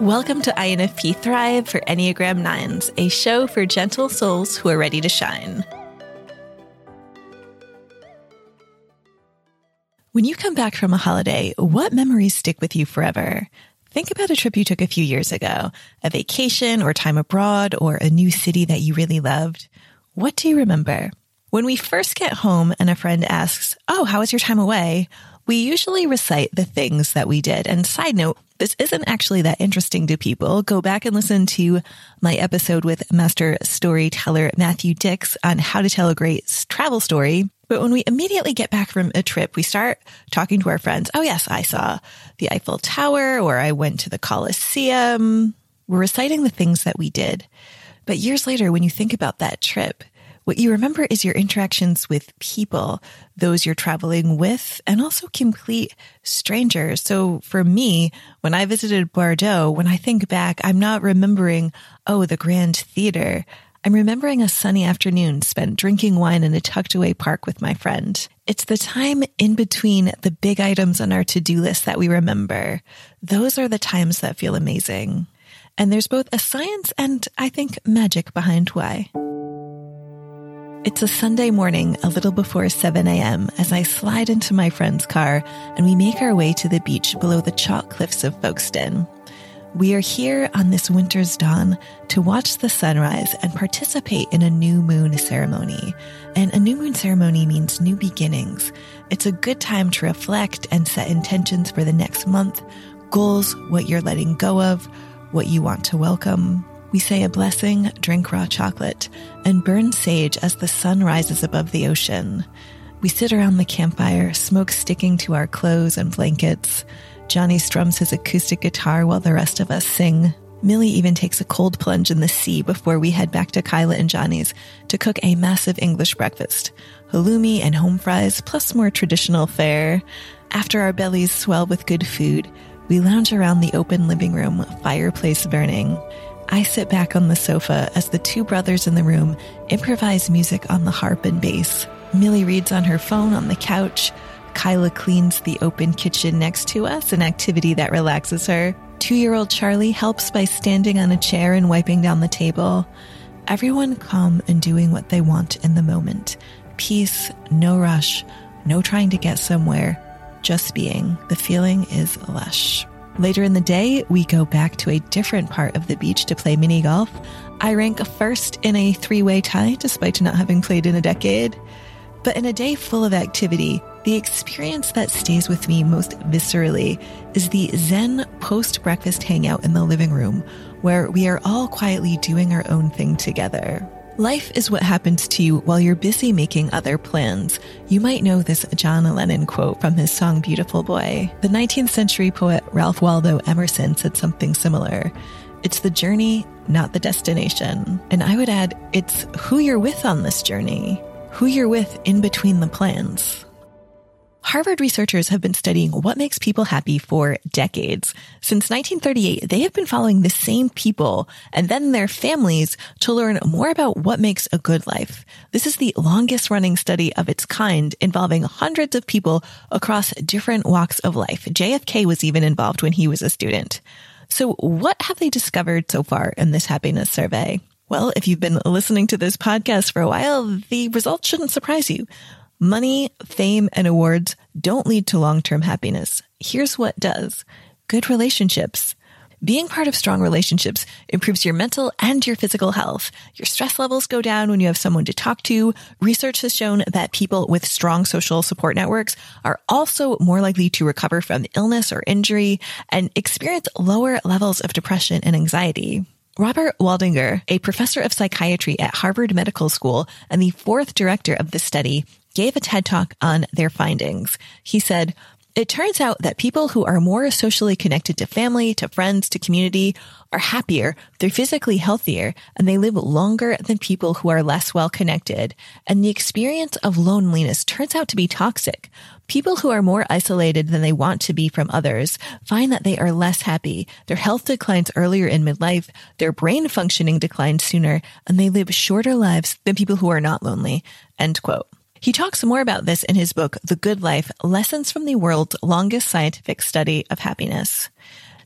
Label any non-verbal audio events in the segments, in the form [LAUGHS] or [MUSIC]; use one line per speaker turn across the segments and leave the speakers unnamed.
Welcome to INFP Thrive for Enneagram 9s, a show for gentle souls who are ready to shine. When you come back from a holiday, what memories stick with you forever? Think about a trip you took a few years ago, a vacation or time abroad, or a new city that you really loved. What do you remember? When we first get home and a friend asks, Oh, how was your time away? We usually recite the things that we did. And side note, this isn't actually that interesting to people. Go back and listen to my episode with master storyteller Matthew Dicks on how to tell a great travel story. But when we immediately get back from a trip, we start talking to our friends. Oh, yes, I saw the Eiffel Tower or I went to the Colosseum. We're reciting the things that we did. But years later, when you think about that trip, what you remember is your interactions with people, those you're traveling with, and also complete strangers. So for me, when I visited Bordeaux, when I think back, I'm not remembering, oh, the grand theater. I'm remembering a sunny afternoon spent drinking wine in a tucked away park with my friend. It's the time in between the big items on our to-do list that we remember. Those are the times that feel amazing. And there's both a science and, I think, magic behind why. It's a Sunday morning, a little before 7 a.m., as I slide into my friend's car and we make our way to the beach below the chalk cliffs of Folkestone. We are here on this winter's dawn to watch the sunrise and participate in a new moon ceremony. And a new moon ceremony means new beginnings. It's a good time to reflect and set intentions for the next month, goals, what you're letting go of, what you want to welcome. We say a blessing, drink raw chocolate, and burn sage as the sun rises above the ocean. We sit around the campfire, smoke sticking to our clothes and blankets. Johnny strums his acoustic guitar while the rest of us sing. Millie even takes a cold plunge in the sea before we head back to Kyla and Johnny's to cook a massive English breakfast. Halloumi and home fries, plus more traditional fare. After our bellies swell with good food, we lounge around the open living room, fireplace burning. I sit back on the sofa as the two brothers in the room improvise music on the harp and bass. Millie reads on her phone on the couch. Kyla cleans the open kitchen next to us, an activity that relaxes her. Two year old Charlie helps by standing on a chair and wiping down the table. Everyone calm and doing what they want in the moment. Peace, no rush, no trying to get somewhere, just being. The feeling is lush. Later in the day, we go back to a different part of the beach to play mini golf. I rank first in a three way tie, despite not having played in a decade. But in a day full of activity, the experience that stays with me most viscerally is the Zen post breakfast hangout in the living room, where we are all quietly doing our own thing together. Life is what happens to you while you're busy making other plans. You might know this John Lennon quote from his song Beautiful Boy. The 19th century poet Ralph Waldo Emerson said something similar. It's the journey, not the destination. And I would add, it's who you're with on this journey, who you're with in between the plans. Harvard researchers have been studying what makes people happy for decades. Since 1938, they have been following the same people and then their families to learn more about what makes a good life. This is the longest running study of its kind involving hundreds of people across different walks of life. JFK was even involved when he was a student. So what have they discovered so far in this happiness survey? Well, if you've been listening to this podcast for a while, the results shouldn't surprise you. Money, fame, and awards don't lead to long-term happiness. Here's what does. Good relationships. Being part of strong relationships improves your mental and your physical health. Your stress levels go down when you have someone to talk to. Research has shown that people with strong social support networks are also more likely to recover from illness or injury and experience lower levels of depression and anxiety. Robert Waldinger, a professor of psychiatry at Harvard Medical School and the fourth director of the study, gave a TED talk on their findings. He said, it turns out that people who are more socially connected to family, to friends, to community are happier, they're physically healthier, and they live longer than people who are less well connected. And the experience of loneliness turns out to be toxic. People who are more isolated than they want to be from others find that they are less happy. Their health declines earlier in midlife, their brain functioning declines sooner, and they live shorter lives than people who are not lonely. End quote. He talks more about this in his book, The Good Life Lessons from the World's Longest Scientific Study of Happiness.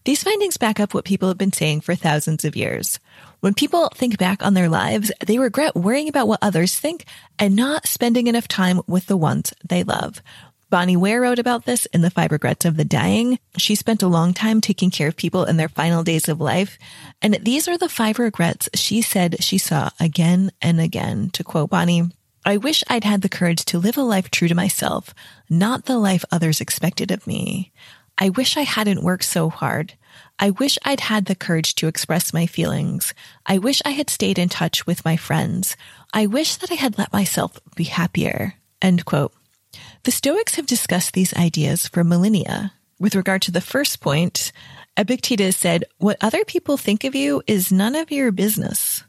These findings back up what people have been saying for thousands of years. When people think back on their lives, they regret worrying about what others think and not spending enough time with the ones they love. Bronnie Ware wrote about this in The Five Regrets of the Dying. She spent a long time taking care of people in their final days of life. And these are the five regrets she said she saw again and again. To quote Bronnie, I wish I'd had the courage to live a life true to myself, not the life others expected of me. I wish I hadn't worked so hard. I wish I'd had the courage to express my feelings. I wish I had stayed in touch with my friends. I wish that I had let myself be happier. End quote. The Stoics have discussed these ideas for millennia. With regard to the first point, Epictetus said, what other people think of you is none of your business.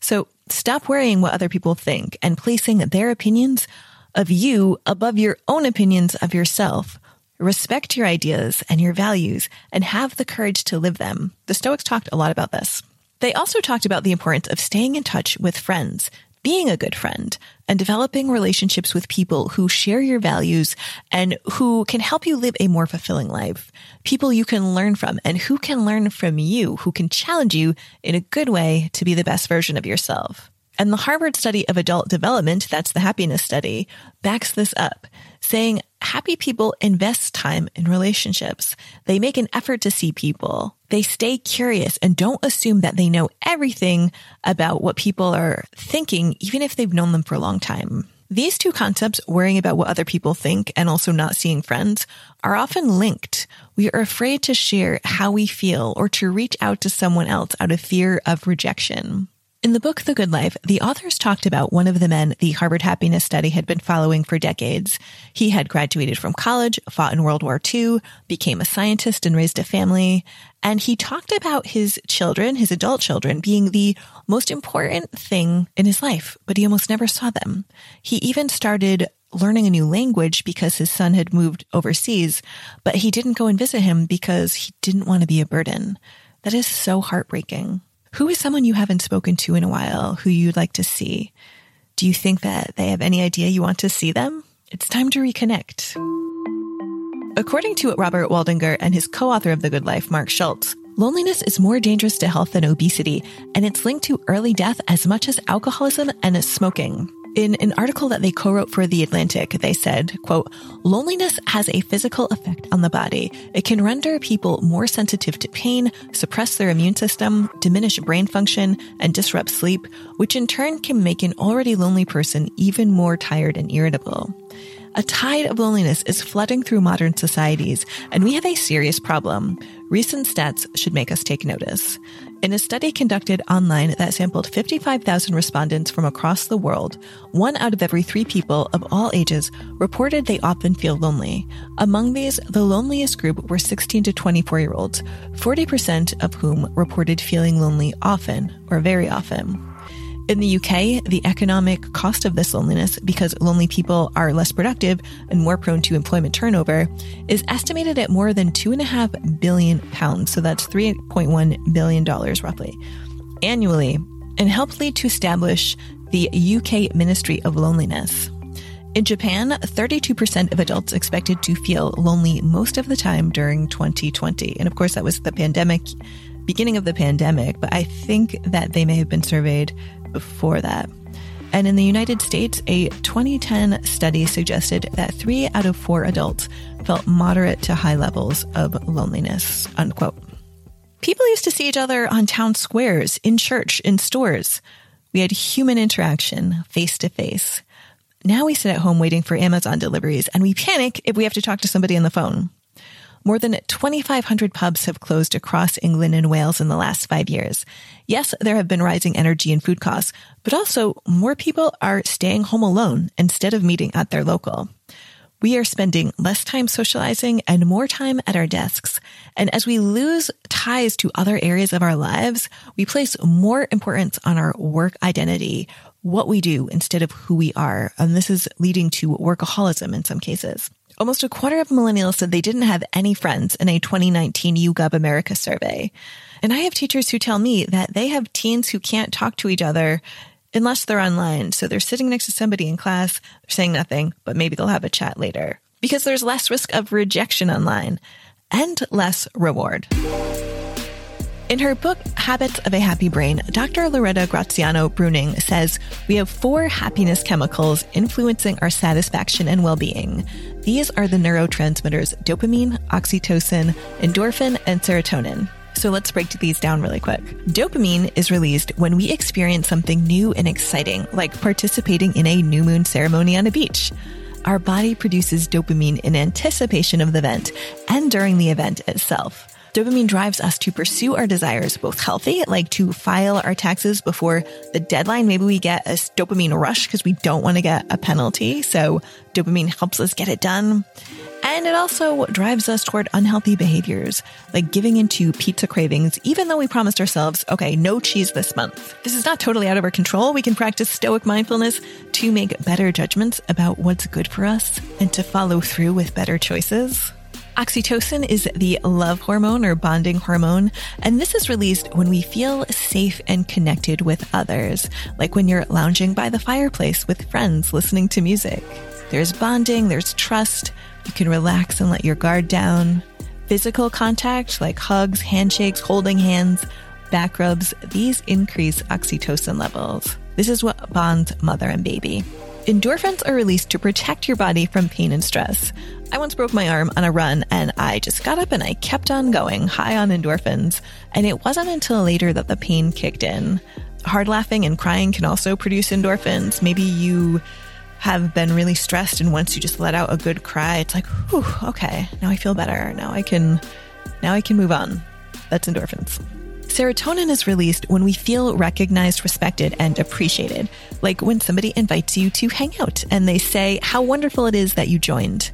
So stop worrying what other people think and placing their opinions of you above your own opinions of yourself. Respect your ideas and your values and have the courage to live them. The Stoics talked a lot about this. They also talked about the importance of staying in touch with friends, being a good friend, and developing relationships with people who share your values and who can help you live a more fulfilling life. People you can learn from and who can learn from you, who can challenge you in a good way to be the best version of yourself. And the Harvard study of adult development, that's the happiness study, backs this up, saying happy people invest time in relationships. They make an effort to see people. They stay curious and don't assume that they know everything about what people are thinking, even if they've known them for a long time. These two concepts, worrying about what other people think and also not seeing friends, are often linked. We are afraid to share how we feel or to reach out to someone else out of fear of rejection. In the book, The Good Life, the authors talked about one of the men the Harvard Happiness Study had been following for decades. He had graduated from college, fought in World War II, became a scientist and raised a family. And he talked about his children, his adult children, being the most important thing in his life, but he almost never saw them. He even started learning a new language because his son had moved overseas, but he didn't go and visit him because he didn't want to be a burden. That is so heartbreaking. Who is someone you haven't spoken to in a while who you'd like to see? Do you think that they have any idea you want to see them? It's time to reconnect. According to Robert Waldinger and his co-author of The Good Life, Mark Schultz, loneliness is more dangerous to health than obesity, and it's linked to early death as much as alcoholism and smoking. In an article that they co-wrote for The Atlantic, they said, quote, loneliness has a physical effect on the body. It can render people more sensitive to pain, suppress their immune system, diminish brain function, and disrupt sleep, which in turn can make an already lonely person even more tired and irritable. A tide of loneliness is flooding through modern societies, and we have a serious problem. Recent stats should make us take notice. In a study conducted online that sampled 55,000 respondents from across the world, one out of every three people of all ages reported they often feel lonely. Among these, the loneliest group were 16 to 24 year olds, 40% of whom reported feeling lonely often or very often. In the UK, the economic cost of this loneliness, because lonely people are less productive and more prone to employment turnover, is estimated at more than two and a half billion pounds. So that's $3.1 billion roughly annually and helped lead to establish the UK Ministry of Loneliness. In Japan, 32% of adults expected to feel lonely most of the time during 2020. And of course, that was the pandemic, beginning of the pandemic, but I think that they may have been surveyed before that. And in the United States, a 2010 study suggested that three out of four adults felt moderate to high levels of loneliness, unquote. People used to see each other on town squares, in church, in stores. We had human interaction face to face. Now we sit at home waiting for Amazon deliveries and we panic if we have to talk to somebody on the phone. More than 2,500 pubs have closed across England and Wales in the last five years. Yes, there have been rising energy and food costs, but also more people are staying home alone instead of meeting at their local. We are spending less time socializing and more time at our desks. And as we lose ties to other areas of our lives, we place more importance on our work identity, what we do instead of who we are. And this is leading to workaholism in some cases. Almost a quarter of millennials said they didn't have any friends in a 2019 YouGov America survey. And I have teachers who tell me that they have teens who can't talk to each other unless they're online. So they're sitting next to somebody in class, they're saying nothing, but maybe they'll have a chat later because there's less risk of rejection online and less reward. In her book, Habits of a Happy Brain, Dr. Loretta Graziano Breuning says we have four happiness chemicals influencing our satisfaction and well being. These are the neurotransmitters dopamine, oxytocin, endorphin, and serotonin. So let's break these down really quick. Dopamine is released when we experience something new and exciting, like participating in a new moon ceremony on a beach. Our body produces dopamine in anticipation of the event and during the event itself. Dopamine drives us to pursue our desires, both healthy, like to file our taxes before the deadline. Maybe we get a dopamine rush because we don't want to get a penalty. So dopamine helps us get it done. And it also drives us toward unhealthy behaviors, like giving into pizza cravings, even though we promised ourselves, okay, no cheese this month. This is not totally out of our control. We can practice stoic mindfulness to make better judgments about what's good for us and to follow through with better choices. Oxytocin is the love hormone or bonding hormone, and this is released when we feel safe and connected with others, like when you're lounging by the fireplace with friends listening to music. There's bonding, there's trust, you can relax and let your guard down. Physical contact, like hugs, handshakes, holding hands, back rubs, these increase oxytocin levels. This is what bonds mother and baby. Endorphins are released to protect your body from pain and stress. I once broke my arm on a run and I just got up and I kept on going, high on endorphins. And it wasn't until later that the pain kicked in. Hard laughing and crying can also produce endorphins. Maybe you have been really stressed and once you just let out a good cry, it's like, whew, okay, now I feel better. Now I can, now I can move on. That's endorphins. Serotonin is released when we feel recognized, respected, and appreciated, like when somebody invites you to hang out and they say how wonderful it is that you joined.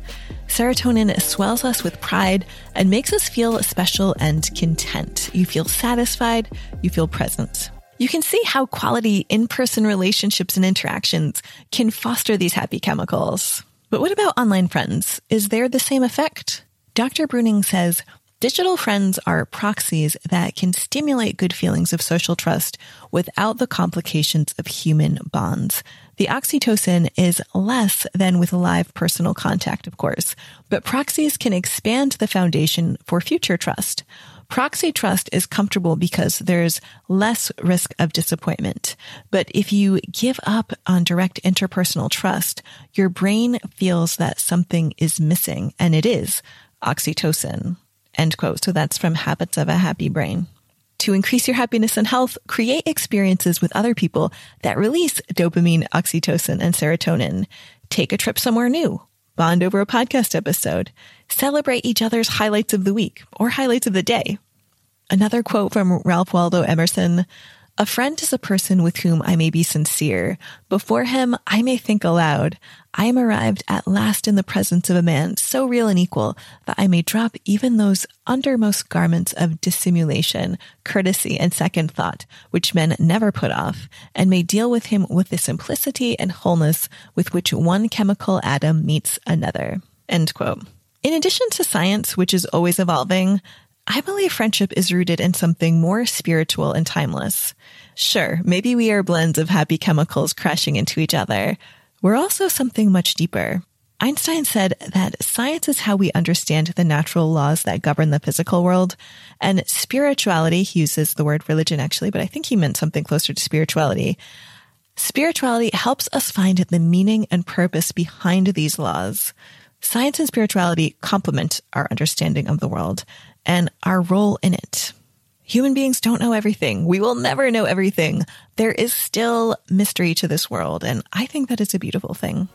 Serotonin swells us with pride and makes us feel special and content. You feel satisfied, you feel present. You can see how quality in person relationships and interactions can foster these happy chemicals. But what about online friends? Is there the same effect? Dr. Breuning says Digital friends are proxies that can stimulate good feelings of social trust without the complications of human bonds. The oxytocin is less than with live personal contact, of course, but proxies can expand the foundation for future trust. Proxy trust is comfortable because there's less risk of disappointment. But if you give up on direct interpersonal trust, your brain feels that something is missing, and it is oxytocin. End quote. So that's from Habits of a Happy Brain. To increase your happiness and health, create experiences with other people that release dopamine, oxytocin, and serotonin. Take a trip somewhere new. Bond over a podcast episode. Celebrate each other's highlights of the week or highlights of the day. Another quote from Ralph Waldo Emerson a friend is a person with whom I may be sincere. Before him, I may think aloud. I am arrived at last in the presence of a man so real and equal that I may drop even those undermost garments of dissimulation, courtesy, and second thought, which men never put off, and may deal with him with the simplicity and wholeness with which one chemical atom meets another. End quote. In addition to science, which is always evolving, I believe friendship is rooted in something more spiritual and timeless. Sure, maybe we are blends of happy chemicals crashing into each other. We're also something much deeper. Einstein said that science is how we understand the natural laws that govern the physical world. And spirituality, he uses the word religion actually, but I think he meant something closer to spirituality. Spirituality helps us find the meaning and purpose behind these laws. Science and spirituality complement our understanding of the world and our role in it. Human beings don't know everything. We will never know everything. There is still mystery to this world, and I think that is a beautiful thing.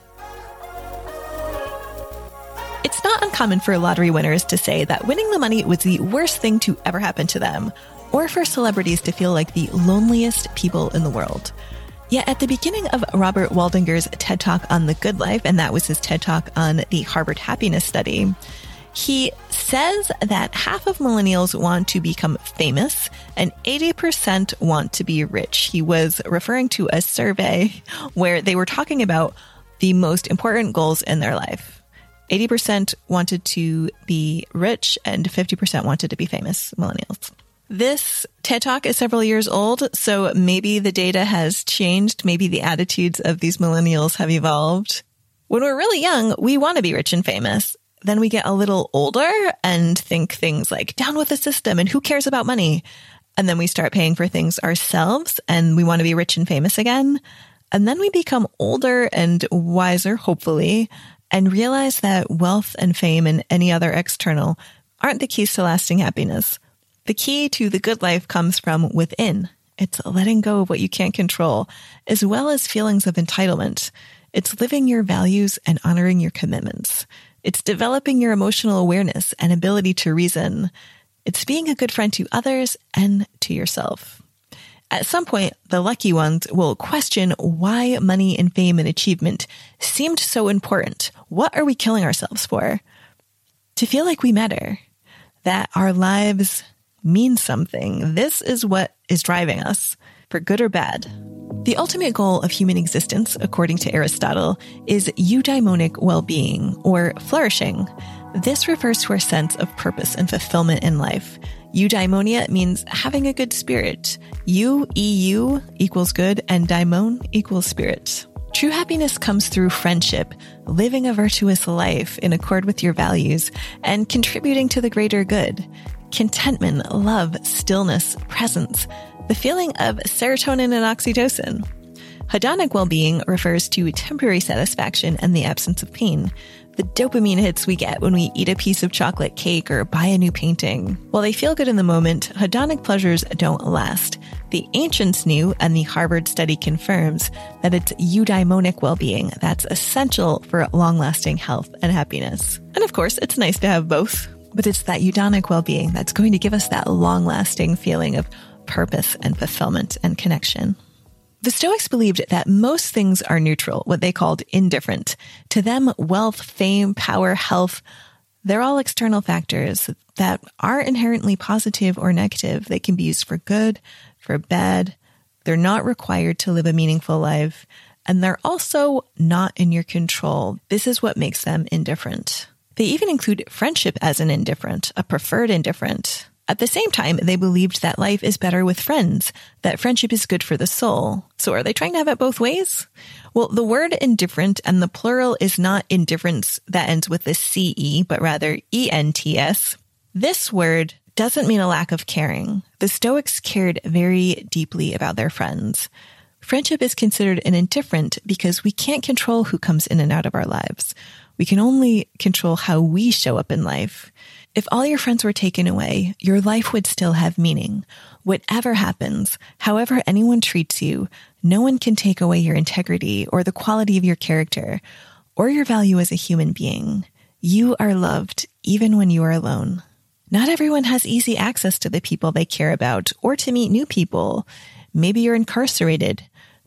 It's not uncommon for lottery winners to say that winning the money was the worst thing to ever happen to them, or for celebrities to feel like the loneliest people in the world. Yet at the beginning of Robert Waldinger's TED Talk on the Good Life, and that was his TED Talk on the Harvard Happiness Study, he says that half of millennials want to become famous and 80% want to be rich. He was referring to a survey where they were talking about the most important goals in their life. 80% wanted to be rich and 50% wanted to be famous, millennials. This TED Talk is several years old, so maybe the data has changed. Maybe the attitudes of these millennials have evolved. When we're really young, we want to be rich and famous. Then we get a little older and think things like down with the system and who cares about money? And then we start paying for things ourselves and we want to be rich and famous again. And then we become older and wiser, hopefully, and realize that wealth and fame and any other external aren't the keys to lasting happiness. The key to the good life comes from within. It's letting go of what you can't control, as well as feelings of entitlement. It's living your values and honoring your commitments. It's developing your emotional awareness and ability to reason. It's being a good friend to others and to yourself. At some point, the lucky ones will question why money and fame and achievement seemed so important. What are we killing ourselves for? To feel like we matter, that our lives mean something. This is what is driving us, for good or bad. The ultimate goal of human existence, according to Aristotle, is eudaimonic well-being or flourishing. This refers to our sense of purpose and fulfillment in life. Eudaimonia means having a good spirit. Eu, EU equals good and daimon equals spirit. True happiness comes through friendship, living a virtuous life in accord with your values, and contributing to the greater good. Contentment, love, stillness, presence, the feeling of serotonin and oxytocin. Hedonic well-being refers to temporary satisfaction and the absence of pain the dopamine hits we get when we eat a piece of chocolate cake or buy a new painting. While they feel good in the moment, hedonic pleasures don't last. The ancients knew, and the Harvard study confirms, that it's eudaimonic well-being that's essential for long-lasting health and happiness. And of course, it's nice to have both, but it's that eudaimonic well-being that's going to give us that long-lasting feeling of purpose and fulfillment and connection. The Stoics believed that most things are neutral, what they called indifferent. To them, wealth, fame, power, health, they're all external factors that aren't inherently positive or negative. They can be used for good, for bad. They're not required to live a meaningful life. And they're also not in your control. This is what makes them indifferent. They even include friendship as an indifferent, a preferred indifferent. At the same time, they believed that life is better with friends, that friendship is good for the soul. So are they trying to have it both ways? Well, the word indifferent and the plural is not indifference that ends with a CE, but rather ENTS. This word doesn't mean a lack of caring. The Stoics cared very deeply about their friends. Friendship is considered an indifferent because we can't control who comes in and out of our lives. We can only control how we show up in life. If all your friends were taken away, your life would still have meaning. Whatever happens, however anyone treats you, no one can take away your integrity or the quality of your character or your value as a human being. You are loved even when you are alone. Not everyone has easy access to the people they care about or to meet new people. Maybe you're incarcerated.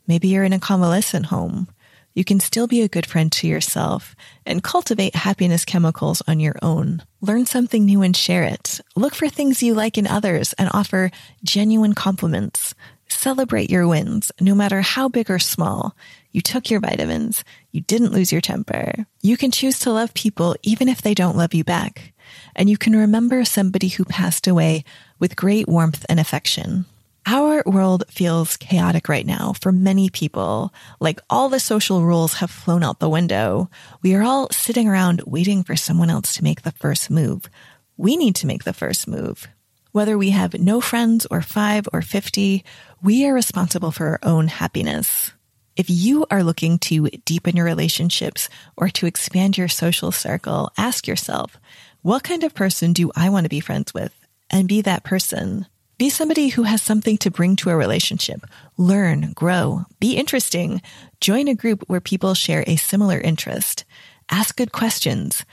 Maybe you're in a convalescent home you can still be a good friend to yourself and cultivate happiness chemicals on your own. Learn something new and share it. Look for things you like in others and offer genuine compliments. Celebrate your wins, no matter how big or small. You took your vitamins. You didn't lose your temper. You can choose to love people even if they don't love you back. And you can remember somebody who passed away with great warmth and affection. Our world feels chaotic right now for many people. Like all the social rules have flown out the window. We are all sitting around waiting for someone else to make the first move. We need to make the first move. Whether we have no friends or five or 50, we are responsible for our own happiness. If you are looking to deepen your relationships or to expand your social circle, ask yourself, what kind of person do I want to be friends with? And be that person. Be somebody who has something to bring to a relationship. Learn, grow, be interesting. Join a group where people share a similar interest. Ask good questions.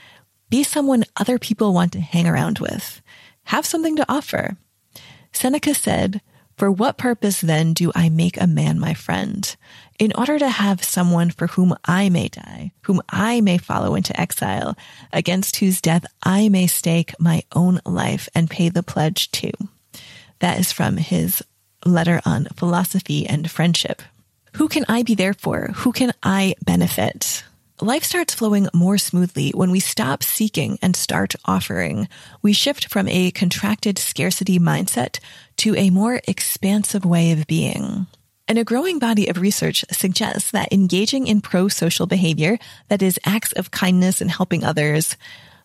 Be someone other people want to hang around with. Have something to offer. Seneca said, for what purpose then do I make a man my friend? In order to have someone for whom I may die, whom I may follow into exile, against whose death I may stake my own life and pay the pledge too. That is from his letter on philosophy and friendship. Who can I be there for? Who can I benefit? life starts flowing more smoothly when we stop seeking and start offering. We shift from a contracted scarcity mindset to a more expansive way of being. And a growing body of research suggests that engaging in pro-social behavior, that is acts of kindness and helping others,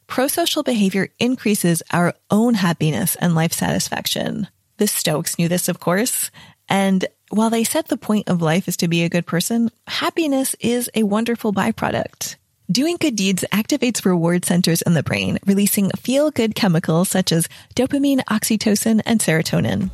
pro-social behavior increases our own happiness and life satisfaction. The Stoics knew this, of course, and while they said the point of life is to be a good person, happiness is a wonderful byproduct. Doing good deeds activates reward centers in the brain, releasing feel good chemicals such as dopamine, oxytocin, and serotonin.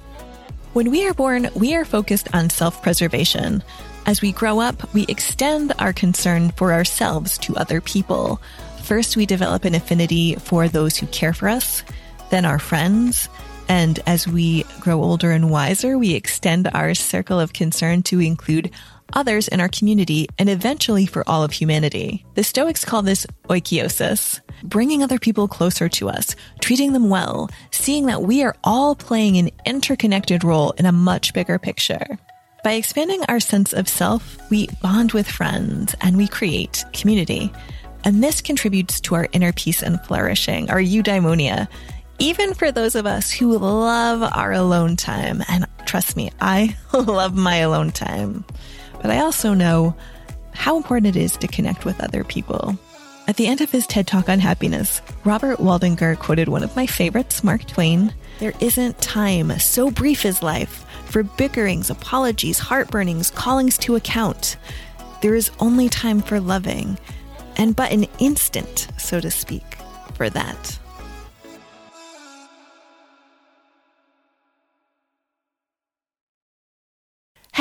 When we are born, we are focused on self preservation. As we grow up, we extend our concern for ourselves to other people. First, we develop an affinity for those who care for us, then our friends, and as we grow older and wiser, we extend our circle of concern to include others in our community and eventually for all of humanity. The Stoics call this oikeiosis, bringing other people closer to us, treating them well, seeing that we are all playing an interconnected role in a much bigger picture. By expanding our sense of self, we bond with friends and we create community. And this contributes to our inner peace and flourishing, our eudaimonia, even for those of us who love our alone time. And trust me, I [LAUGHS] love my alone time. But I also know how important it is to connect with other people. At the end of his TED Talk on happiness, Robert Waldinger quoted one of my favorites, Mark Twain. There isn't time, so brief is life, for bickerings, apologies, heartburnings, callings to account. There is only time for loving, and but an instant, so to speak, for that.